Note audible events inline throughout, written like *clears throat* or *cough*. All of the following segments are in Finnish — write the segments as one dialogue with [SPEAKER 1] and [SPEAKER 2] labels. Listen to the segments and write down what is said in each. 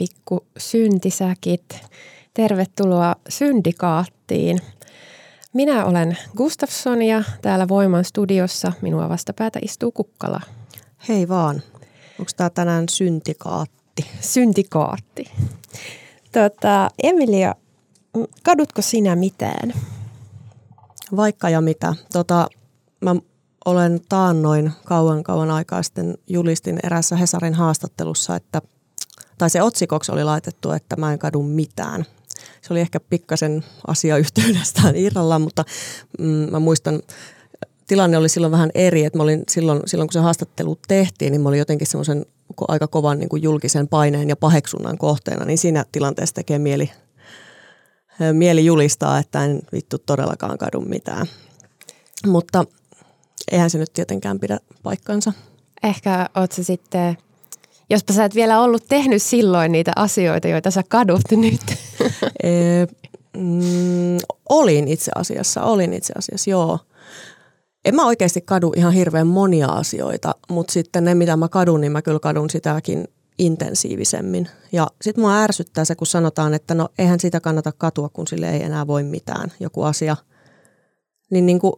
[SPEAKER 1] Pikku syntisäkit. Tervetuloa syndikaattiin. Minä olen Gustafsson ja täällä Voiman studiossa minua vastapäätä istuu Kukkala.
[SPEAKER 2] Hei vaan. Onko tämä tänään syntikaatti?
[SPEAKER 1] Syntikaatti. Tota, Emilia, kadutko sinä mitään?
[SPEAKER 2] Vaikka ja mitä. Tota, mä olen taannoin kauan kauan aikaa sitten julistin erässä Hesarin haastattelussa, että – tai se otsikoksi oli laitettu, että mä en kadu mitään. Se oli ehkä pikkasen asiayhteydestään irrallaan, mutta mm, mä muistan, tilanne oli silloin vähän eri, että mä olin silloin, silloin kun se haastattelu tehtiin, niin mä olin jotenkin semmoisen aika kovan niin kuin julkisen paineen ja paheksunnan kohteena, niin siinä tilanteessa tekee mieli, mieli julistaa, että en vittu todellakaan kadu mitään. Mutta eihän se nyt tietenkään pidä paikkansa.
[SPEAKER 1] Ehkä oot sitten Jospa sä et vielä ollut tehnyt silloin niitä asioita, joita sä kadut nyt. *laughs*
[SPEAKER 2] mm, olin itse asiassa, olin itse asiassa, joo. En mä oikeasti kadu ihan hirveän monia asioita, mutta sitten ne, mitä mä kadun, niin mä kyllä kadun sitäkin intensiivisemmin. Ja sitten mua ärsyttää se, kun sanotaan, että no eihän sitä kannata katua, kun sille ei enää voi mitään, joku asia. Niin, niin kuin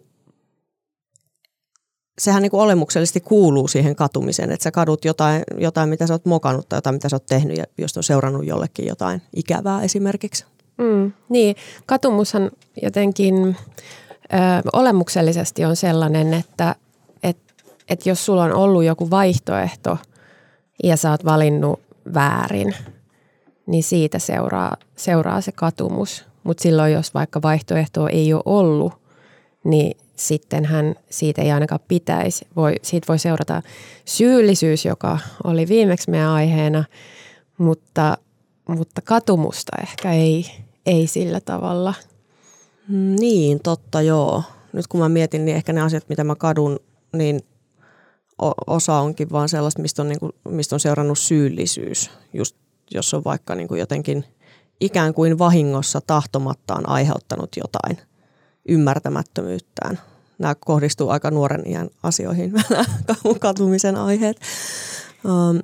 [SPEAKER 2] sehän niin kuin olemuksellisesti kuuluu siihen katumiseen, että sä kadut jotain, jotain, mitä sä oot mokannut tai jotain, mitä sä oot tehnyt ja jos on seurannut jollekin jotain ikävää esimerkiksi.
[SPEAKER 1] Mm, niin, katumushan jotenkin ö, olemuksellisesti on sellainen, että et, et jos sulla on ollut joku vaihtoehto ja sä oot valinnut väärin, niin siitä seuraa, seuraa se katumus. Mutta silloin, jos vaikka vaihtoehtoa ei ole ollut, niin sitten hän siitä ei ainakaan pitäisi. Voi, siitä voi seurata syyllisyys, joka oli viimeksi meidän aiheena, mutta, mutta katumusta ehkä ei, ei sillä tavalla.
[SPEAKER 2] Niin, totta joo. Nyt kun mä mietin, niin ehkä ne asiat, mitä mä kadun, niin osa onkin vaan sellaista, mistä on, niin kuin, mistä on seurannut syyllisyys. Just jos on vaikka niin kuin jotenkin ikään kuin vahingossa tahtomattaan aiheuttanut jotain ymmärtämättömyyttään nämä kohdistuu aika nuoren iän asioihin, *laughs* katumisen aiheet. Um.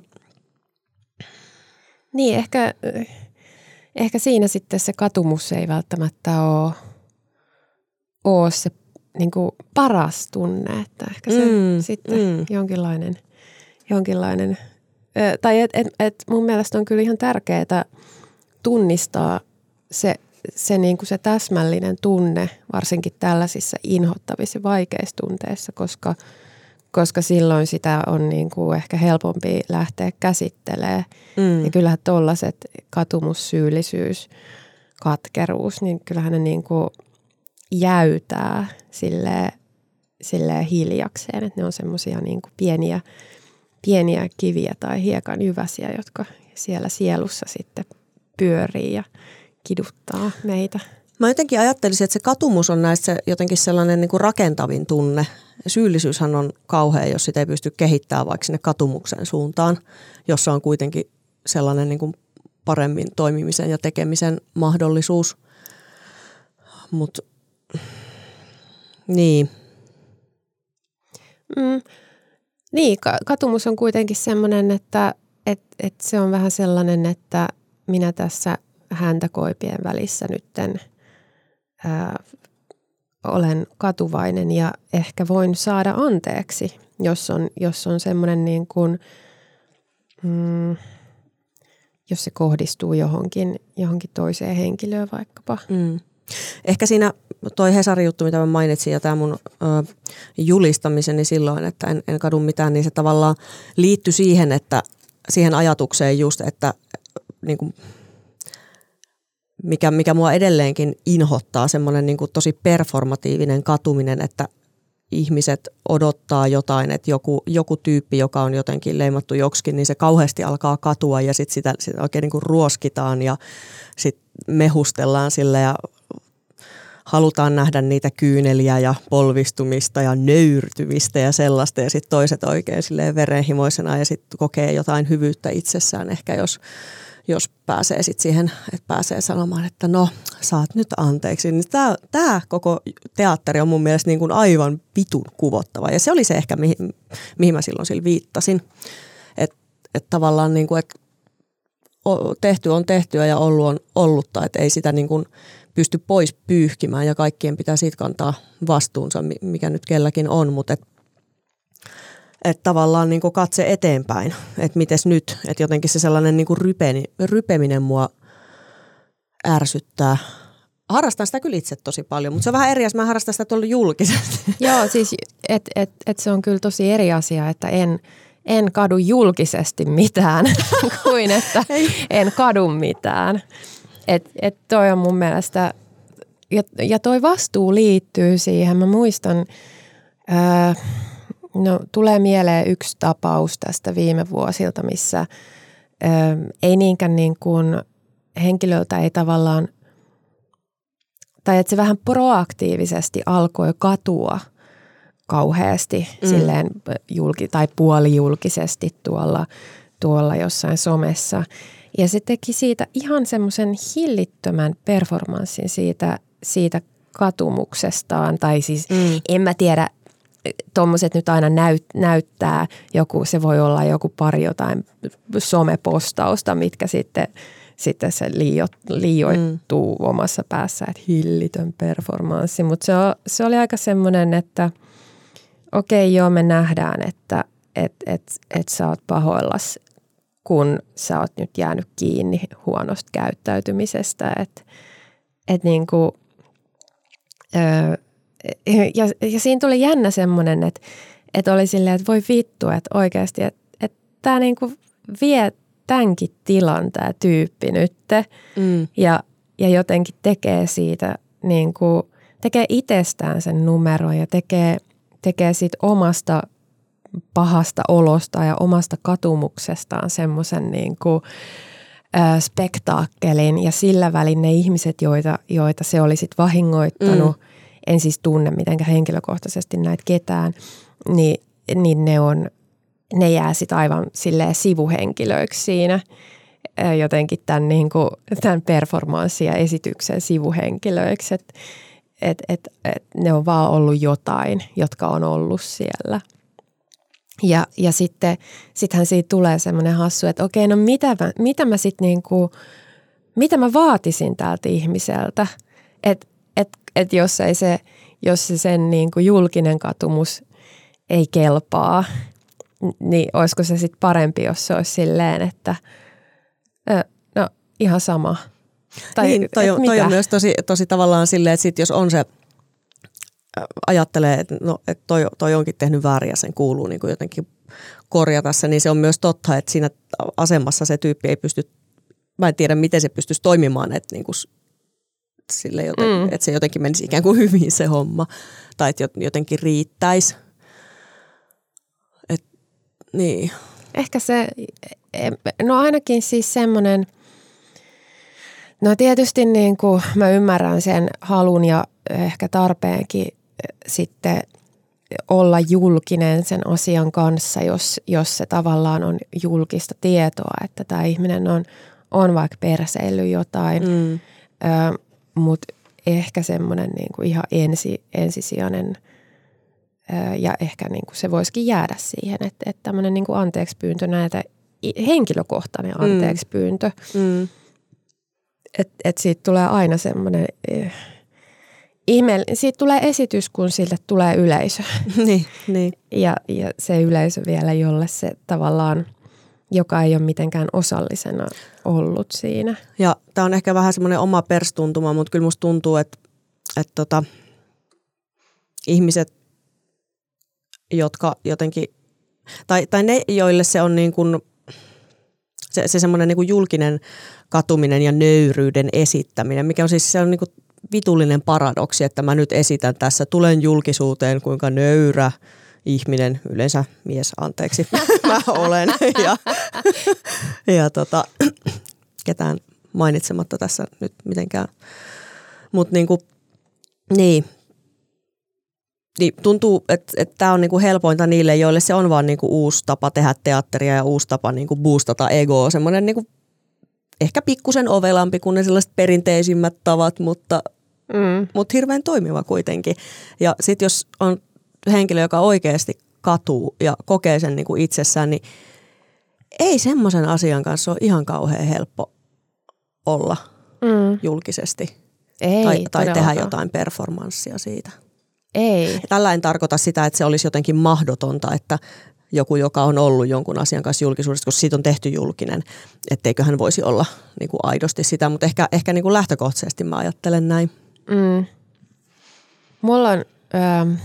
[SPEAKER 1] Niin, ehkä, ehkä siinä sitten se katumus ei välttämättä ole, ole se niin kuin paras tunne, että ehkä se mm, sitten mm. jonkinlainen, jonkinlainen tai et, et, et mun mielestä on kyllä ihan tärkeää tunnistaa se se, niin kuin se täsmällinen tunne, varsinkin tällaisissa inhottavissa vaikeissa tunteissa, koska, koska silloin sitä on niin kuin ehkä helpompi lähteä käsittelemään. Mm. Ja kyllähän tuollaiset katumus, syyllisyys, katkeruus, niin kyllähän ne niin kuin jäytää silleen, silleen hiljakseen, että ne on semmoisia niin pieniä, pieniä kiviä tai hiekan jyväsiä, jotka siellä sielussa sitten pyörii ja – kiduttaa meitä.
[SPEAKER 2] Mä jotenkin ajattelisin, että se katumus on näissä jotenkin sellainen niin kuin rakentavin tunne. Syyllisyyshän on kauhea, jos sitä ei pysty kehittämään vaikka sinne katumuksen suuntaan, jossa on kuitenkin sellainen niin kuin paremmin toimimisen ja tekemisen mahdollisuus. Mutta niin.
[SPEAKER 1] Mm, niin, katumus on kuitenkin sellainen, että et, et se on vähän sellainen, että minä tässä – häntä koipien välissä nytten ää, olen katuvainen ja ehkä voin saada anteeksi, jos on, jos on semmoinen niin kuin, mm, jos se kohdistuu johonkin, johonkin toiseen henkilöön vaikkapa. Mm.
[SPEAKER 2] Ehkä siinä toi Hesarin juttu, mitä mä mainitsin, ja tämä mun ö, julistamiseni silloin, että en, en kadu mitään, niin se tavallaan liittyi siihen, että siihen ajatukseen just, että niin kuin, mikä, mikä mua edelleenkin inhottaa, semmoinen niin kuin tosi performatiivinen katuminen, että ihmiset odottaa jotain, että joku, joku tyyppi, joka on jotenkin leimattu joksikin, niin se kauheasti alkaa katua ja sitten sitä, sitä oikein niin kuin ruoskitaan ja sitten mehustellaan sille ja halutaan nähdä niitä kyyneliä ja polvistumista ja nöyrtymistä ja sellaista ja sitten toiset oikein silleen verenhimoisena ja sitten kokee jotain hyvyyttä itsessään ehkä jos, jos pääsee sitten siihen, että pääsee sanomaan, että no saat nyt anteeksi. Niin tämä koko teatteri on mun mielestä niin kuin aivan vitun kuvottava ja se oli se ehkä mihin, mihin mä silloin sillä viittasin. Että et tavallaan niin kuin, että tehty on tehtyä ja ollut on ollutta, että ei sitä niin kuin – pysty pois pyyhkimään ja kaikkien pitää siitä kantaa vastuunsa, mikä nyt kelläkin on, mutta et, et tavallaan niin katse eteenpäin, että mites nyt, että jotenkin se sellainen niin rypeni, rypeminen mua ärsyttää. Harrastan sitä kyllä itse tosi paljon, mutta se on vähän eri asia, mä harrastan sitä tuolla julkisesti. *laughs*
[SPEAKER 1] Joo, siis että et, et se on kyllä tosi eri asia, että en, en kadu julkisesti mitään *laughs* kuin että en kadu mitään. Et, et toi on mun mielestä, ja, ja toi vastuu liittyy siihen. Mä muistan, ää, no tulee mieleen yksi tapaus tästä viime vuosilta, missä ää, ei niinkään niin kuin henkilöltä ei tavallaan, tai että se vähän proaktiivisesti alkoi katua kauheasti mm. silleen julki, tai puolijulkisesti tuolla, tuolla jossain somessa – ja se teki siitä ihan semmoisen hillittömän performanssin siitä, siitä katumuksestaan. Tai siis mm. en mä tiedä, tuommoiset nyt aina näyt, näyttää joku, se voi olla joku pari jotain somepostausta, mitkä sitten, sitten se liio, liioittuu mm. omassa päässä, että hillitön performanssi. Mutta se, se oli aika semmoinen, että okei okay, joo me nähdään, että et, et, et sä oot pahoillas kun sä oot nyt jäänyt kiinni huonosta käyttäytymisestä. Että et niin kuin, öö, ja, ja siinä tuli jännä semmoinen, että et oli silleen, että voi vittu, että oikeasti, että et tämä niin kuin vie tämänkin tilan tämä tyyppi nyt mm. ja, ja jotenkin tekee siitä niin kuin, tekee itsestään sen numeron ja tekee, tekee siitä omasta pahasta olosta ja omasta katumuksestaan semmoisen niin kuin, spektaakkelin ja sillä välin ne ihmiset, joita, joita se oli sit vahingoittanut, mm. En siis tunne mitenkään henkilökohtaisesti näitä ketään, niin, niin ne, on, ne jää sitten aivan silleen sivuhenkilöiksi siinä jotenkin tämän, niin kuin, tämän performanssin ja esityksen sivuhenkilöiksi, että et, et, et ne on vaan ollut jotain, jotka on ollut siellä – ja, ja sitten sittenhän siitä tulee semmoinen hassu, että okei, no mitä mä, mitä mä sitten niinku, mitä mä vaatisin tältä ihmiseltä, että et, et jos ei se, jos se sen niinku julkinen katumus ei kelpaa, niin olisiko se sitten parempi, jos se olisi silleen, että no ihan sama.
[SPEAKER 2] Tai niin, toi, on, toi on myös tosi, tosi tavallaan silleen, että sit jos on se ajattelee, että no, että toi, toi onkin tehnyt väärin ja sen kuuluu niin kuin jotenkin korjata se, niin se on myös totta, että siinä asemassa se tyyppi ei pysty, mä en tiedä miten se pystyisi toimimaan, että, niin kuin sille joten, mm. että se jotenkin menisi ikään kuin hyvin se homma tai että jotenkin riittäisi. Et, niin.
[SPEAKER 1] Ehkä se, no ainakin siis semmoinen, no tietysti niin kuin mä ymmärrän sen halun ja ehkä tarpeenkin sitten olla julkinen sen asian kanssa, jos, jos se tavallaan on julkista tietoa, että tämä ihminen on, on vaikka perseillyt jotain, mm. Mutta ehkä semmoinen niin kuin ihan ensi, ensisijainen ö, ja ehkä niin kuin se voisikin jäädä siihen, että, että tämmöinen niin kuin anteeksi pyyntö näitä, henkilökohtainen anteeksi pyyntö, mm. mm. että et siitä tulee aina semmoinen ihme, siitä tulee esitys, kun sille tulee yleisö. *laughs*
[SPEAKER 2] niin, niin.
[SPEAKER 1] Ja, ja se yleisö vielä, jolle se tavallaan joka ei ole mitenkään osallisena ollut siinä.
[SPEAKER 2] Ja tämä on ehkä vähän semmoinen oma perstuntuma, mutta kyllä musta tuntuu, että, että tota, ihmiset, jotka jotenkin, tai, tai ne, joille se on niin kuin, se, se semmoinen niin kuin julkinen katuminen ja nöyryyden esittäminen, mikä on siis se on niin kuin vitullinen paradoksi, että mä nyt esitän tässä, tulen julkisuuteen kuinka nöyrä ihminen, yleensä mies, anteeksi, *laughs* mä olen. *laughs* Ja, ja tota, *clears throat* ketään mainitsematta tässä nyt mitenkään. Mutta niinku, niin, niin tuntuu, että, että tämä on niinku helpointa niille, joille se on vaan niinku uusi tapa tehdä teatteria ja uusi tapa niinku boostata egoa. Semmoinen niinku ehkä pikkusen ovelampi kuin ne sellaiset perinteisimmät tavat, mutta, mm. mutta hirveän toimiva kuitenkin. Ja sitten jos on henkilö, joka oikeasti katuu ja kokee sen niinku itsessään, niin ei semmoisen asian kanssa ole ihan kauhean helppo olla mm. julkisesti. Ei, tai, tai tehdä jotain performanssia siitä.
[SPEAKER 1] Ei.
[SPEAKER 2] Tällä en tarkoita sitä, että se olisi jotenkin mahdotonta, että joku, joka on ollut jonkun asian kanssa julkisuudessa, koska siitä on tehty julkinen, etteikö hän voisi olla niin kuin aidosti sitä, mutta ehkä, ehkä niin kuin lähtökohtaisesti mä ajattelen näin. Mm.
[SPEAKER 1] Mulla on, äh,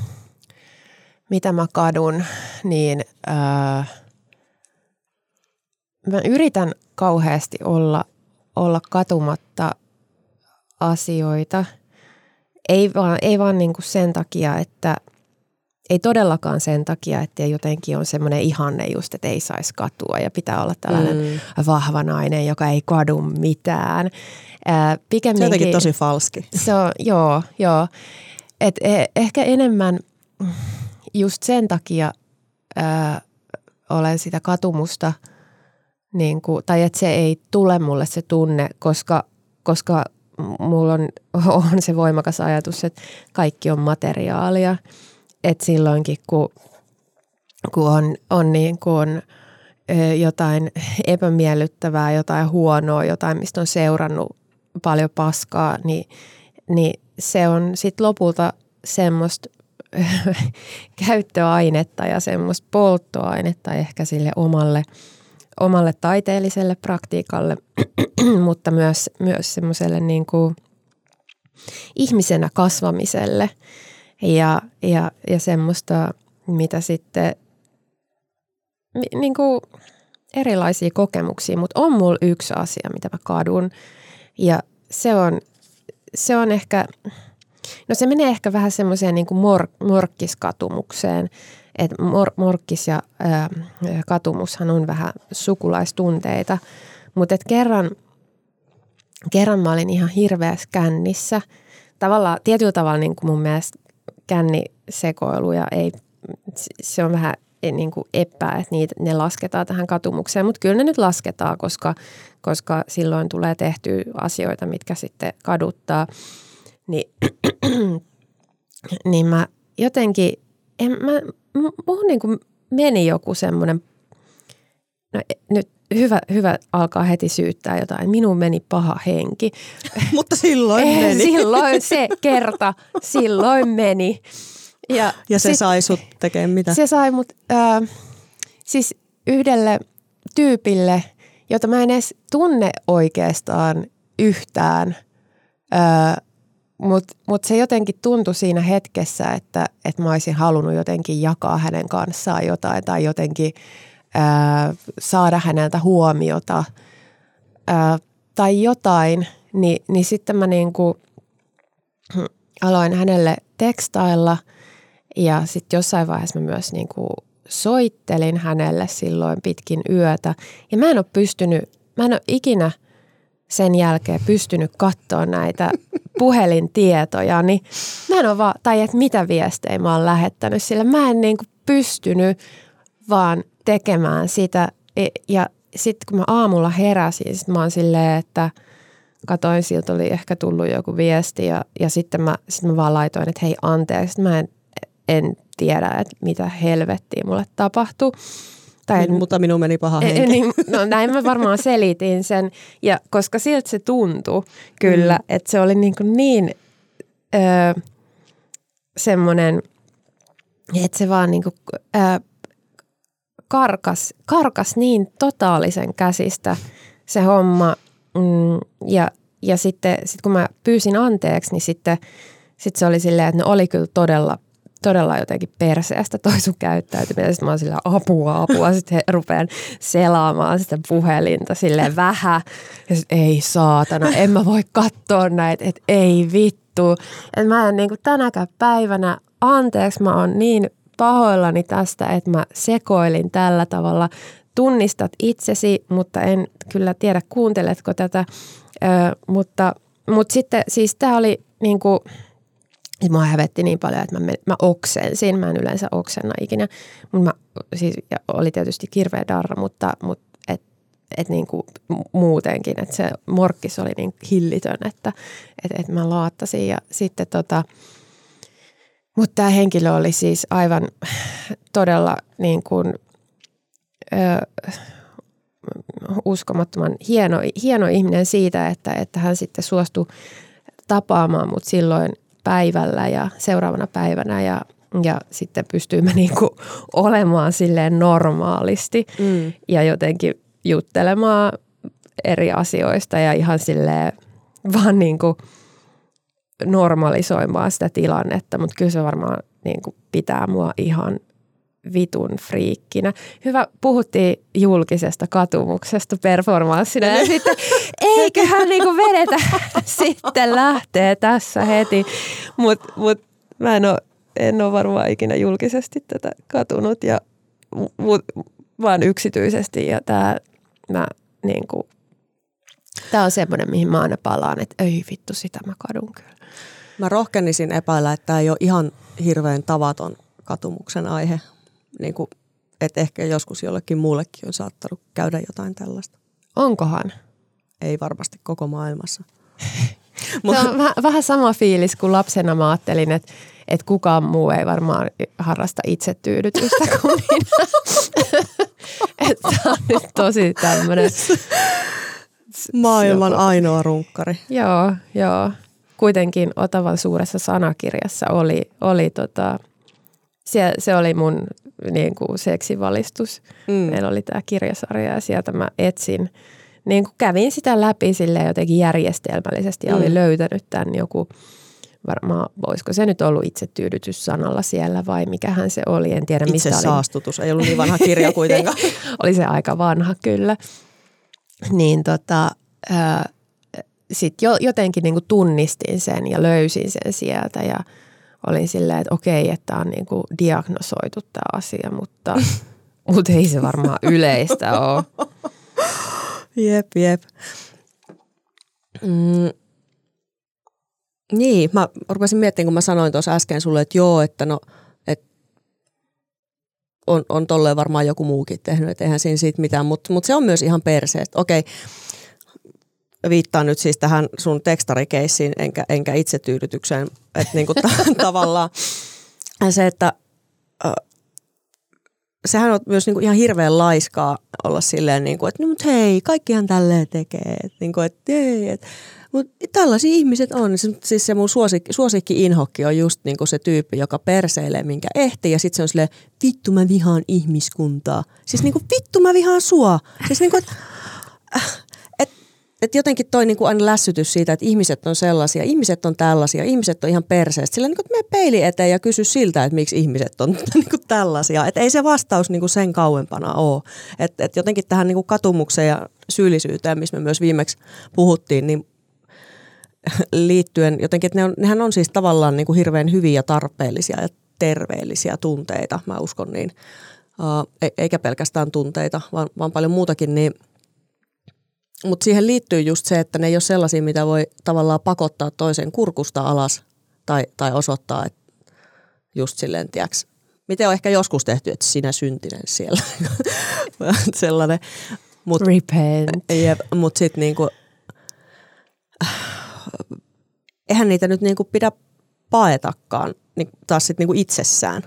[SPEAKER 1] mitä mä kadun, niin äh, mä yritän kauheasti olla, olla katumatta asioita. Ei vaan, ei vaan niin kuin sen takia, että – ei todellakaan sen takia, että jotenkin on semmoinen ihanne just, että ei saisi katua ja pitää olla tällainen mm. vahva nainen, joka ei kadu mitään.
[SPEAKER 2] Ää, se on jotenkin tosi falski.
[SPEAKER 1] Se on, joo, joo. Et e, ehkä enemmän just sen takia ää, olen sitä katumusta, niin kuin, tai että se ei tule mulle se tunne, koska, koska mulla on, *laughs* on se voimakas ajatus, että kaikki on materiaalia – että silloinkin kun, kun on, on niin kuin jotain epämiellyttävää, jotain huonoa, jotain, mistä on seurannut paljon paskaa, niin, niin se on sitten lopulta semmoista *laughs* käyttöainetta ja semmoista polttoainetta ehkä sille omalle, omalle taiteelliselle praktiikalle, *clears throat* mutta myös, myös semmoiselle niin kuin ihmisenä kasvamiselle – ja, ja, ja semmoista, mitä sitten, niin kuin erilaisia kokemuksia, mutta on mulla yksi asia, mitä mä kadun. Ja se on, se on ehkä, no se menee ehkä vähän semmoiseen niin mor, morkkiskatumukseen, että mor, morkkis ja ää, katumushan on vähän sukulaistunteita, mutta kerran, kerran mä olin ihan hirveässä kännissä. Tavallaan, tietyllä tavalla niin kuin mun mielestä kännisekoiluja ei, se on vähän e, niin kuin epää, että niitä, ne lasketaan tähän katumukseen, mutta kyllä ne nyt lasketaan, koska, koska silloin tulee tehty asioita, mitkä sitten kaduttaa. Niin, niin mä jotenkin, en, mä, mun niin kuin meni joku semmoinen, no e, nyt hyvä, hyvä alkaa heti syyttää jotain. Minun meni paha henki. *laughs*
[SPEAKER 2] Mutta silloin eh, meni.
[SPEAKER 1] silloin se kerta, silloin meni.
[SPEAKER 2] Ja, *laughs* ja se sit, sai sut tekemään mitä?
[SPEAKER 1] Se sai mut äh, siis yhdelle tyypille, jota mä en edes tunne oikeastaan yhtään, äh, mutta mut se jotenkin tuntui siinä hetkessä, että, että mä olisin halunnut jotenkin jakaa hänen kanssaan jotain tai jotenkin – ää, saada häneltä huomiota ää, tai jotain, niin, niin sitten mä niin kuin aloin hänelle tekstailla ja sitten jossain vaiheessa mä myös niin kuin soittelin hänelle silloin pitkin yötä. Ja mä en ole pystynyt, mä en ole ikinä sen jälkeen pystynyt katsoa näitä *laughs* puhelintietoja, niin mä en ole vaan, tai että mitä viestejä mä oon lähettänyt, sillä mä en niin kuin pystynyt vaan tekemään sitä. E, ja sitten kun mä aamulla heräsin, sit mä oon silleen, että katoin, siltä oli ehkä tullut joku viesti ja, ja sitten mä, sit mä vaan laitoin, että hei anteeksi, mä en, en tiedä, että mitä helvettiä mulle tapahtui.
[SPEAKER 2] Tai, niin, mutta minun meni paha e, henki.
[SPEAKER 1] Niin, no näin mä varmaan *laughs* selitin sen, ja koska siltä se tuntui kyllä, mm. että se oli niin, kuin niin öö, semmoinen, että se vaan niin kuin, öö, karkas, karkas niin totaalisen käsistä se homma. Mm, ja, ja sitten sit kun mä pyysin anteeksi, niin sitten sit se oli silleen, että ne oli kyllä todella todella jotenkin perseestä toi sun käyttäytyminen. Sitten mä oon sillä apua, apua. Sitten rupean selaamaan sitä puhelinta silleen vähän. Ja sitten ei saatana, en mä voi katsoa näitä, että ei vittu. Että mä en niin kuin tänäkään päivänä, anteeksi mä oon niin pahoillani tästä, että mä sekoilin tällä tavalla. Tunnistat itsesi, mutta en kyllä tiedä kuunteletko tätä. Ö, mutta, mutta sitten siis tämä oli niin kuin – ja mua hävetti niin paljon, että mä, mä oksensin. Mä en yleensä oksenna ikinä. Mutta mä, siis, ja oli tietysti kirveä darra, mutta, mutta et, et niin kuin muutenkin, että se morkkis oli niin hillitön, että et, et mä laattasin. Ja sitten tota, mutta tämä henkilö oli siis aivan todella niin kuin, ö, uskomattoman hieno, hieno ihminen siitä, että, että hän sitten suostui tapaamaan mut silloin päivällä ja seuraavana päivänä ja, ja sitten pystyimme *laughs* niin kuin olemaan silleen normaalisti mm. ja jotenkin juttelemaan eri asioista ja ihan silleen vaan niin kuin normalisoimaan sitä tilannetta, mutta kyllä se varmaan niin kuin pitää mua ihan vitun friikkinä. Hyvä, puhuttiin julkisesta katumuksesta performanssina ja sitten eiköhän niinku vedetä *laughs* sitten lähtee tässä heti. Mutta mut, mä en ole, en ole varmaan ikinä julkisesti tätä katunut ja mut, vaan yksityisesti ja tämä mä niinku, Tämä on semmoinen, mihin mä aina palaan, että ei vittu, sitä mä kadun kyllä.
[SPEAKER 2] Mä rohkenisin epäillä, että tämä ei ole ihan hirveän tavaton katumuksen aihe, niin kuin, että ehkä joskus jollekin muullekin on saattanut käydä jotain tällaista.
[SPEAKER 1] Onkohan?
[SPEAKER 2] Ei varmasti koko maailmassa. *laughs*
[SPEAKER 1] Se on vähän, vähän sama fiilis kuin lapsena mä ajattelin, että, että kukaan muu ei varmaan harrasta itsetyydytystä *laughs* kuin minä. *laughs* että on nyt tosi tämmöinen...
[SPEAKER 2] Maailman ainoa runkkari.
[SPEAKER 1] Joo, joo. Kuitenkin Otavan suuressa sanakirjassa oli, oli tota, se, se oli mun niin kuin seksivalistus. Mm. Meillä oli tämä kirjasarja ja sieltä mä etsin, niin kuin kävin sitä läpi sille jotenkin järjestelmällisesti ja mm. olin löytänyt tämän joku, varmaan voisiko se nyt ollut itsetyydytys sanalla siellä vai mikähän se oli, en tiedä mistä
[SPEAKER 2] Itse saastutus, ei ollut niin vanha kirja kuitenkaan. *laughs*
[SPEAKER 1] oli se aika vanha kyllä. Niin tota, sitten jo, jotenkin niin kuin tunnistin sen ja löysin sen sieltä ja – olin silleen, että okei, että on niin kuin diagnosoitu tämä asia, mutta, *laughs* mutta ei se varmaan *laughs* yleistä ole.
[SPEAKER 2] Jep, jep. Mm. Niin, mä rupesin miettimään, kun mä sanoin tuossa äsken sulle, että joo, että no, että on, on tolleen varmaan joku muukin tehnyt, että eihän siinä siitä mitään, mutta mut se on myös ihan perseestä. Okei, viittaan nyt siis tähän sun tekstarikeissiin enkä, enkä itsetyydytykseen. Että niinku ta- *laughs* tavallaan se, että sehän on myös niinku ihan hirveän laiskaa olla silleen, niinku, että no hei, kaikkihan tälleen tekee. Et, niinku, et, hei, et, mut tällaisia ihmiset on. Siis se mun suosikki, suosikki inhokki on just niinku se tyyppi, joka perseilee minkä ehti ja sitten se on silleen, vittu mä vihaan ihmiskuntaa. Siis niinku vittu mä vihaan sua. Siis niinku, että äh, että jotenkin toi niin kuin aina lässytys siitä, että ihmiset on sellaisia, ihmiset on tällaisia, ihmiset on ihan perseestä. Sillä niin kuin, että peili eteen ja kysy siltä, että miksi ihmiset on *laughs* niin kuin tällaisia. Että ei se vastaus niin kuin sen kauempana ole. Että et jotenkin tähän niin kuin katumukseen ja syyllisyyteen, missä me myös viimeksi puhuttiin, niin *laughs* liittyen jotenkin, että ne on, nehän on siis tavallaan niin kuin hirveän hyviä, tarpeellisia ja terveellisiä tunteita, mä uskon niin. Uh, eikä pelkästään tunteita, vaan, vaan paljon muutakin, niin – mutta siihen liittyy just se, että ne ei ole sellaisia, mitä voi tavallaan pakottaa toisen kurkusta alas tai, tai osoittaa, että just silleen, tiiäks, miten on ehkä joskus tehty, että sinä syntinen siellä. *laughs* Sellainen.
[SPEAKER 1] Mut, Repent.
[SPEAKER 2] Jep, mutta sitten niinku, eihän niitä nyt niinku pidä paetakaan niin taas sitten niinku itsessään.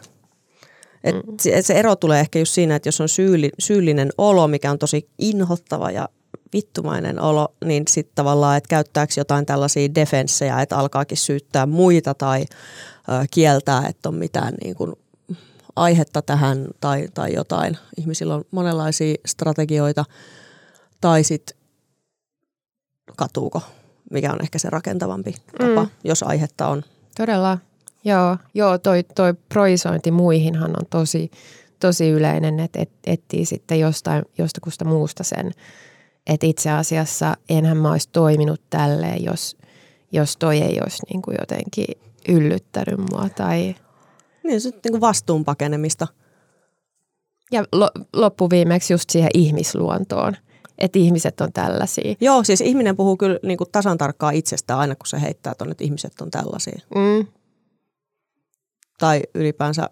[SPEAKER 2] Et mm. se, se ero tulee ehkä just siinä, että jos on syyli, syyllinen olo, mikä on tosi inhottava ja vittumainen olo, niin sitten tavallaan, että käyttääkö jotain tällaisia defenssejä, että alkaakin syyttää muita tai ö, kieltää, että on mitään niin kuin aihetta tähän tai, tai jotain. Ihmisillä on monenlaisia strategioita. Tai sitten katuuko, mikä on ehkä se rakentavampi tapa, mm. jos aihetta on.
[SPEAKER 1] Todella. Joo, joo toi, toi proisointi muihinhan on tosi, tosi yleinen, että et, etsii sitten jostain, jostakusta muusta sen, että itse asiassa enhän mä olisi toiminut tälleen, jos, jos toi ei olisi niin kuin jotenkin yllyttänyt mua tai...
[SPEAKER 2] Niin, se on niin kuin vastuun pakenemista.
[SPEAKER 1] Ja lo, loppuviimeksi just siihen ihmisluontoon, että ihmiset on tällaisia.
[SPEAKER 2] Joo, siis ihminen puhuu kyllä niin kuin tasan tarkkaan itsestään aina, kun se heittää tuonne, että ihmiset on tällaisia. Mm. Tai ylipäänsä,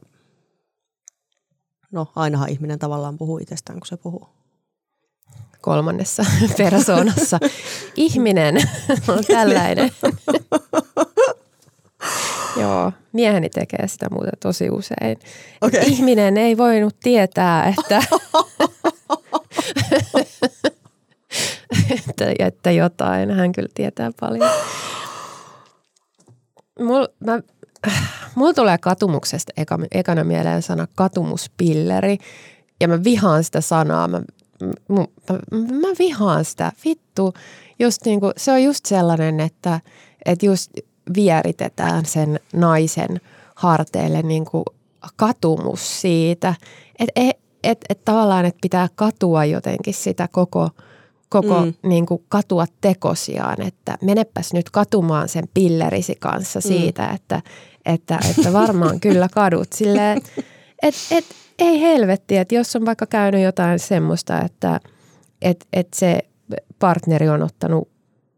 [SPEAKER 2] no ainahan ihminen tavallaan puhuu itsestään, kun se puhuu
[SPEAKER 1] kolmannessa *laughs* persoonassa. Ihminen on tällainen. *laughs* Joo, mieheni tekee sitä muuten tosi usein. Okay. Ihminen ei voinut tietää, että, *laughs* että, että jotain. Hän kyllä tietää paljon. Mulla mä, mul tulee katumuksesta eka, ekana mieleen sana katumuspilleri. Ja mä vihaan sitä sanaa. Mä, mä, mä vihaan sitä. Vittu. Just niinku, se on just sellainen, että, että just vieritetään sen naisen harteille niin kuin katumus siitä, että et, et, et tavallaan, että pitää katua jotenkin sitä koko, koko mm. niin kuin katua tekosiaan, että menepäs nyt katumaan sen pillerisi kanssa mm. siitä, mm. että, että, että varmaan kyllä kadut silleen, että et, ei helvetti, että jos on vaikka käynyt jotain semmoista, että et, et se partneri on ottanut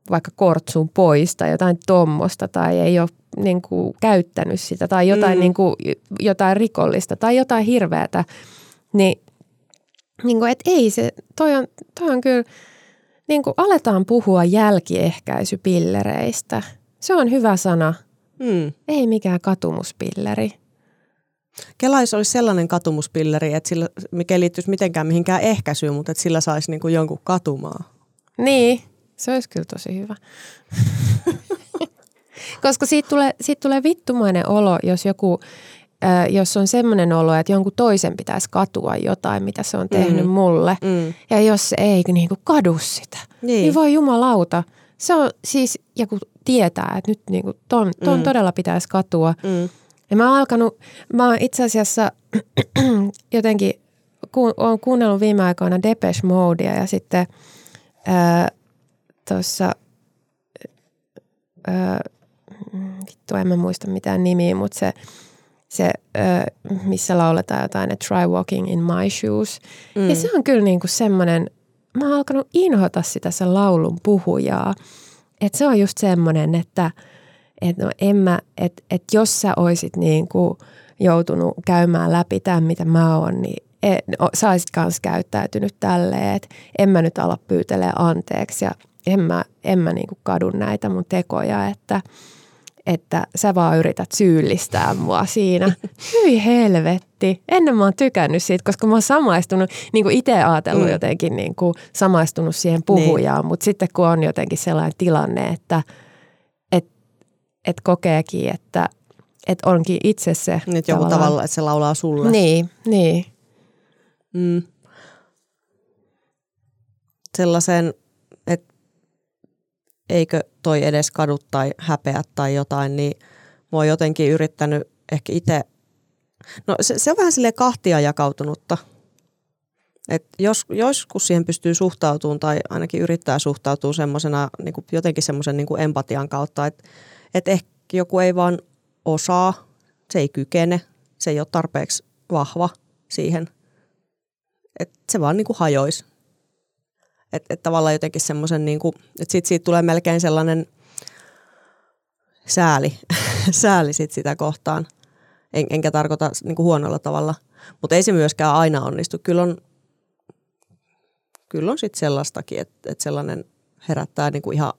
[SPEAKER 1] vaikka kortsun pois tai jotain tommosta tai ei ole niin kuin, käyttänyt sitä tai jotain, mm. niin kuin, jotain rikollista tai jotain hirveätä, niin, niin kuin, et ei se, toi on, toi on kyllä, niin kuin aletaan puhua jälkiehkäisypillereistä. Se on hyvä sana. Mm. Ei mikään katumuspilleri.
[SPEAKER 2] Kela olisi sellainen katumuspilleri, että sillä, mikä ei liittyisi mitenkään mihinkään ehkäisyyn, mutta että sillä saisi niin kuin jonkun katumaa.
[SPEAKER 1] Niin, se olisi kyllä tosi hyvä. *laughs* Koska siitä tulee, siitä tulee vittumainen olo, jos joku, äh, jos on semmoinen olo, että jonkun toisen pitäisi katua jotain, mitä se on tehnyt mm. mulle. Mm. Ja jos se ei niin kuin kadu sitä, niin. niin voi jumalauta. Se on siis, ja kun tietää, että nyt niin kuin ton, ton mm. todella pitäisi katua. Mm. Ja mä oon alkanut, mä oon itse asiassa *clears throat* jotenkin, ku, oon kuunnellut viime aikoina Depeche Modea ja sitten tuossa, vittu en mä muista mitään nimiä, mutta se, se ö, missä lauletaan jotain, että try walking in my shoes. Mm. Ja se on kyllä niinku semmoinen, mä oon alkanut inhota sitä sen laulun puhujaa. Että se on just semmoinen, että et no en mä, et, et jos sä oisit niinku joutunut käymään läpi tämän, mitä mä oon, niin et, no, sä olisit kanssa käyttäytynyt tälleen, että en mä nyt ala pyytelee anteeksi ja en mä, en mä niinku kadu näitä mun tekoja, että, että sä vaan yrität syyllistää mua siinä. *laughs* Hyi helvetti. Ennen mä oon tykännyt siitä, koska mä oon samaistunut, niin kuin itse ajatellut mm. jotenkin niin kuin samaistunut siihen puhujaan, niin. mutta sitten kun on jotenkin sellainen tilanne, että et, et kokeekin, että et onkin itse se.
[SPEAKER 2] Niin, että joku tavalla, että se laulaa sulle.
[SPEAKER 1] Niin, niin.
[SPEAKER 2] Mm. Sellaisen eikö toi edes kadu tai häpeä tai jotain, niin mä oon jotenkin yrittänyt ehkä itse, no se, se on vähän sille kahtia jakautunutta. Et jos, joskus siihen pystyy suhtautumaan tai ainakin yrittää suhtautua semmoisena niin jotenkin semmoisen niin empatian kautta, että et ehkä joku ei vaan osaa, se ei kykene, se ei ole tarpeeksi vahva siihen, että se vaan niin kuin hajoisi että et tavallaan jotenkin semmoisen, niin että sit siitä tulee melkein sellainen sääli, *laughs* sääli sit sitä kohtaan. En, enkä tarkoita niin kuin huonolla tavalla, mutta ei se myöskään aina onnistu. Kyllä on, kyllä on sitten sellaistakin, että, että sellainen herättää niin kuin ihan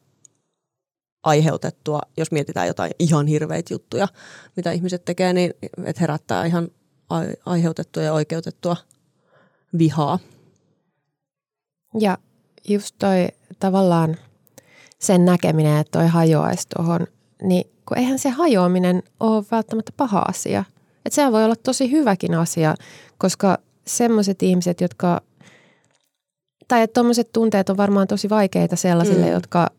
[SPEAKER 2] aiheutettua, jos mietitään jotain ihan hirveitä juttuja, mitä ihmiset tekee, niin että herättää ihan aiheutettua ja oikeutettua vihaa.
[SPEAKER 1] Ja just toi tavallaan sen näkeminen, että toi hajoaisi tuohon, niin kun eihän se hajoaminen ole välttämättä paha asia. Että sehän voi olla tosi hyväkin asia, koska semmoiset ihmiset, jotka, tai että tuommoiset tunteet on varmaan tosi vaikeita sellaisille, mm. jotka jo,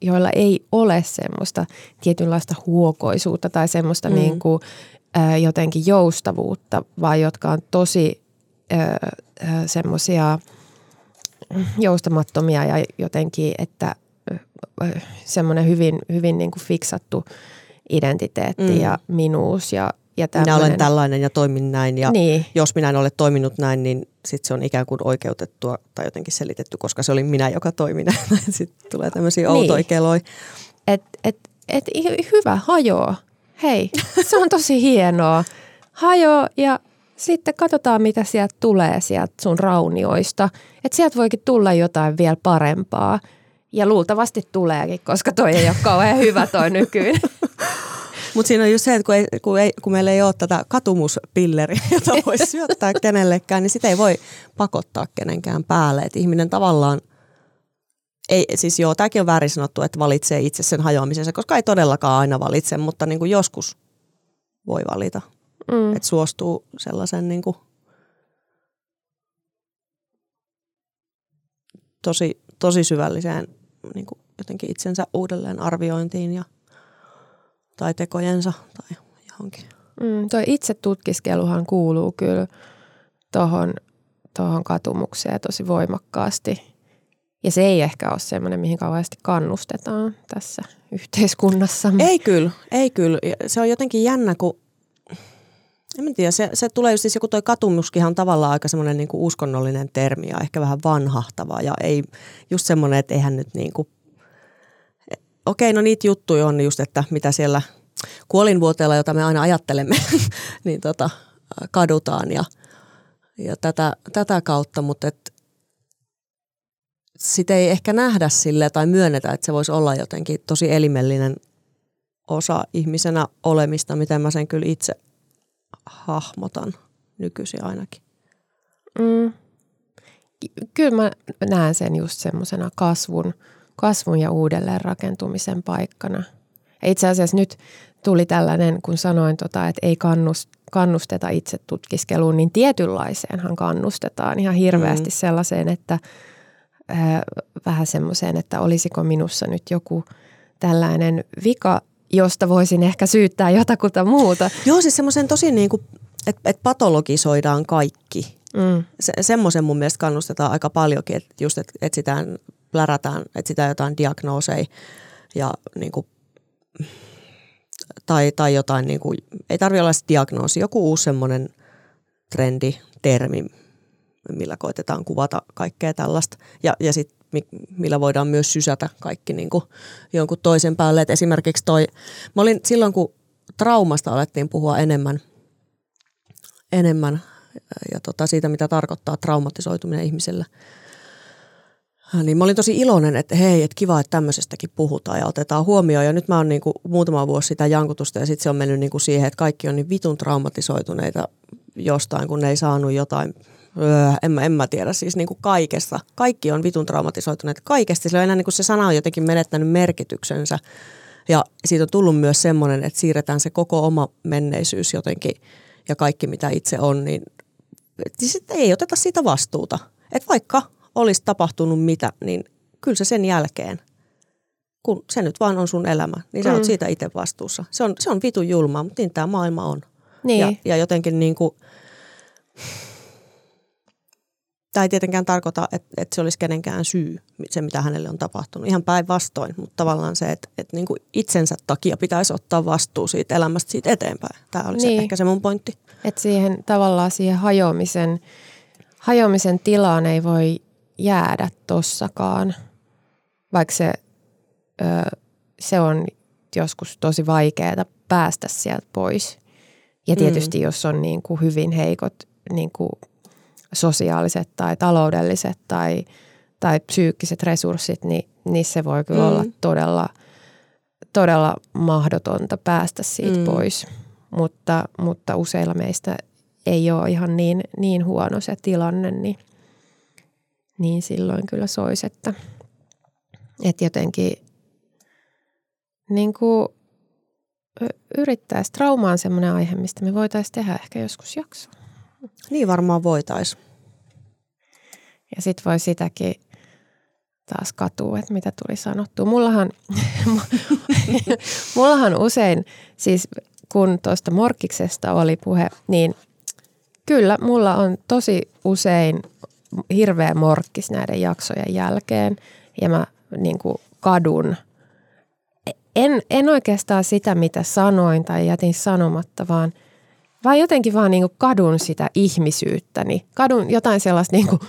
[SPEAKER 1] joilla ei ole semmoista tietynlaista huokoisuutta tai semmoista mm. niin kuin, jotenkin joustavuutta, vaan jotka on tosi semmoisia joustamattomia ja jotenkin, että semmoinen hyvin, hyvin niin kuin fiksattu identiteetti mm. ja minuus ja ja
[SPEAKER 2] minä olen tällainen ja toimin näin ja niin. jos minä en ole toiminut näin, niin sitten se on ikään kuin oikeutettua tai jotenkin selitetty, koska se oli minä, joka toimi näin. *laughs* sitten tulee tämmöisiä niin. outoja keloja.
[SPEAKER 1] Et, et, et, hyvä, hajoo. Hei, se on tosi hienoa. Hajoo ja sitten katsotaan, mitä sieltä tulee sieltä sun raunioista. Että sieltä voikin tulla jotain vielä parempaa. Ja luultavasti tuleekin, koska toi ei ole kauhean hyvä toi nykyinen. *laughs*
[SPEAKER 2] Mutta siinä on just se, että kun, ei, kun, ei, kun meillä ei ole tätä katumuspilleriä, *laughs* jota voisi *laughs* syöttää kenellekään, niin sitä ei voi pakottaa kenenkään päälle. Että ihminen tavallaan, ei, siis joo, tämäkin on väärin sanottu, että valitsee itse sen hajoamisensa, koska ei todellakaan aina valitse, mutta niin kuin joskus voi valita. Mm. Että suostuu sellaisen niin kuin tosi, tosi syvälliseen niin kuin jotenkin itsensä uudelleen arviointiin ja tai tekojensa tai johonkin.
[SPEAKER 1] Mm, toi itse tutkiskeluhan kuuluu kyllä tuohon tohon katumukseen tosi voimakkaasti. Ja se ei ehkä ole semmoinen, mihin kauheasti kannustetaan tässä yhteiskunnassa.
[SPEAKER 2] Ei kyllä, ei kyllä. Se on jotenkin jännä, kun en tiedä, se, se tulee just siis joku toi katumuskin on tavallaan aika semmoinen niin uskonnollinen termi ja ehkä vähän vanhahtava ja ei just semmoinen, että eihän nyt niin kuin okei, no niitä juttuja on just, että mitä siellä kuolinvuoteella, jota me aina ajattelemme, *laughs* niin tota, kadutaan ja, ja tätä, tätä kautta, mutta et, sitä ei ehkä nähdä sille tai myönnetä, että se voisi olla jotenkin tosi elimellinen osa ihmisenä olemista, miten mä sen kyllä itse hahmotan nykyisin ainakin. Mm.
[SPEAKER 1] Kyllä mä näen sen just semmoisena kasvun – kasvun ja uudelleen rakentumisen paikkana. Ja itse asiassa nyt tuli tällainen, kun sanoin, tota, että ei kannust, kannusteta itse tutkiskeluun, niin tietynlaiseenhan kannustetaan ihan hirveästi mm. sellaiseen, että äh, vähän semmoiseen, että olisiko minussa nyt joku tällainen vika, josta voisin ehkä syyttää jotakuta muuta.
[SPEAKER 2] Joo, siis semmoisen tosi niin kuin, että et patologisoidaan kaikki. Mm. Se, semmoisen mun mielestä kannustetaan aika paljonkin, että just et, etsitään plärätään, etsitään jotain diagnooseja ja niin kuin, tai, tai jotain, niin kuin, ei tarvitse olla diagnoosi, joku uusi semmoinen trendi, termi, millä koitetaan kuvata kaikkea tällaista. Ja, ja sitten millä voidaan myös sysätä kaikki niin kuin jonkun toisen päälle. Et esimerkiksi toi, mä olin silloin kun traumasta alettiin puhua enemmän, enemmän ja tota, siitä, mitä tarkoittaa traumatisoituminen ihmiselle – niin mä olin tosi iloinen, että hei, että kiva, että tämmöisestäkin puhutaan ja otetaan huomioon. Ja nyt mä oon niin kuin muutama vuosi sitä jankutusta ja sitten se on mennyt niin kuin siihen, että kaikki on niin vitun traumatisoituneita jostain, kun ne ei saanut jotain öö, en, mä, en mä tiedä, siis niin kuin kaikesta. Kaikki on vitun traumatisoituneet kaikesta. Sillä on enää niin kuin se sana on jotenkin menettänyt merkityksensä. Ja siitä on tullut myös semmoinen, että siirretään se koko oma menneisyys jotenkin ja kaikki mitä itse on, niin siis ei oteta siitä vastuuta. Että vaikka olisi tapahtunut mitä, niin kyllä se sen jälkeen, kun se nyt vaan on sun elämä, niin sä mm. oot siitä itse vastuussa. Se on, se on vitu julmaa, mutta niin tämä maailma on. Niin. Ja, ja jotenkin niin kuin, tämä ei tietenkään tarkoita, että, että se olisi kenenkään syy, se mitä hänelle on tapahtunut. Ihan päinvastoin, mutta tavallaan se, että, että niin kuin itsensä takia pitäisi ottaa vastuu siitä elämästä siitä eteenpäin. Tämä oli niin. se, ehkä se mun pointti.
[SPEAKER 1] Että siihen tavallaan siihen hajoamisen, hajoamisen tilaan ei voi jäädä tossakaan, vaikka se, ö, se on joskus tosi vaikeaa päästä sieltä pois. Ja tietysti mm. jos on niin kuin hyvin heikot niin kuin sosiaaliset tai taloudelliset tai, tai psyykkiset resurssit, niin, niin se voi kyllä mm. olla todella, todella mahdotonta päästä siitä mm. pois. Mutta, mutta useilla meistä ei ole ihan niin, niin huono se tilanne, niin – niin silloin kyllä soisi, että, että jotenkin niin kuin yrittäisi. Trauma on semmoinen aihe, mistä me voitaisiin tehdä ehkä joskus jakso.
[SPEAKER 2] Niin varmaan voitaisiin.
[SPEAKER 1] Ja sitten voi sitäkin taas katua, että mitä tuli sanottua. Mullahan, *laughs* mullahan usein, siis kun tuosta morkkiksesta oli puhe, niin kyllä mulla on tosi usein hirveä morkkis näiden jaksojen jälkeen. Ja mä niin kuin kadun. En, en oikeastaan sitä, mitä sanoin tai jätin sanomatta, vaan – vaan jotenkin vaan niin kuin kadun sitä ihmisyyttäni. Kadun jotain sellaista, niin kuin,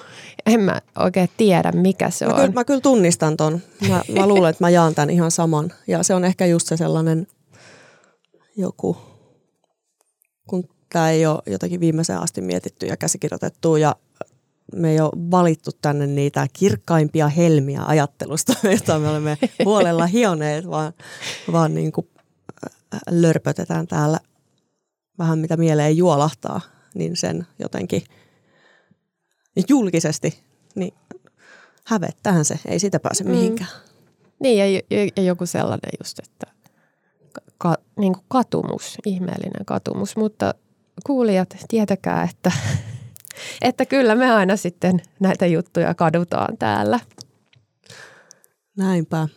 [SPEAKER 1] en mä oikein tiedä mikä se
[SPEAKER 2] mä
[SPEAKER 1] on.
[SPEAKER 2] Kyllä, mä kyllä tunnistan ton. Mä, mä luulen, että mä jaan tämän ihan saman. Ja se on ehkä just se sellainen joku, kun tämä ei ole jotenkin viimeiseen asti mietitty ja käsikirjoitettu ja me ei ole valittu tänne niitä kirkkaimpia helmiä ajattelusta, *laughs* joita me olemme huolella hioneet, vaan, vaan niin kuin äh, lörpötetään täällä vähän mitä mieleen juolahtaa, niin sen jotenkin julkisesti, niin hävettään se, ei sitä pääse mm. mihinkään.
[SPEAKER 1] Niin ja, ja joku sellainen just, että ka, niin kuin katumus, ihmeellinen katumus, mutta kuulijat, tietäkää, että, *laughs* että kyllä me aina sitten näitä juttuja kadutaan täällä.
[SPEAKER 2] Näinpä.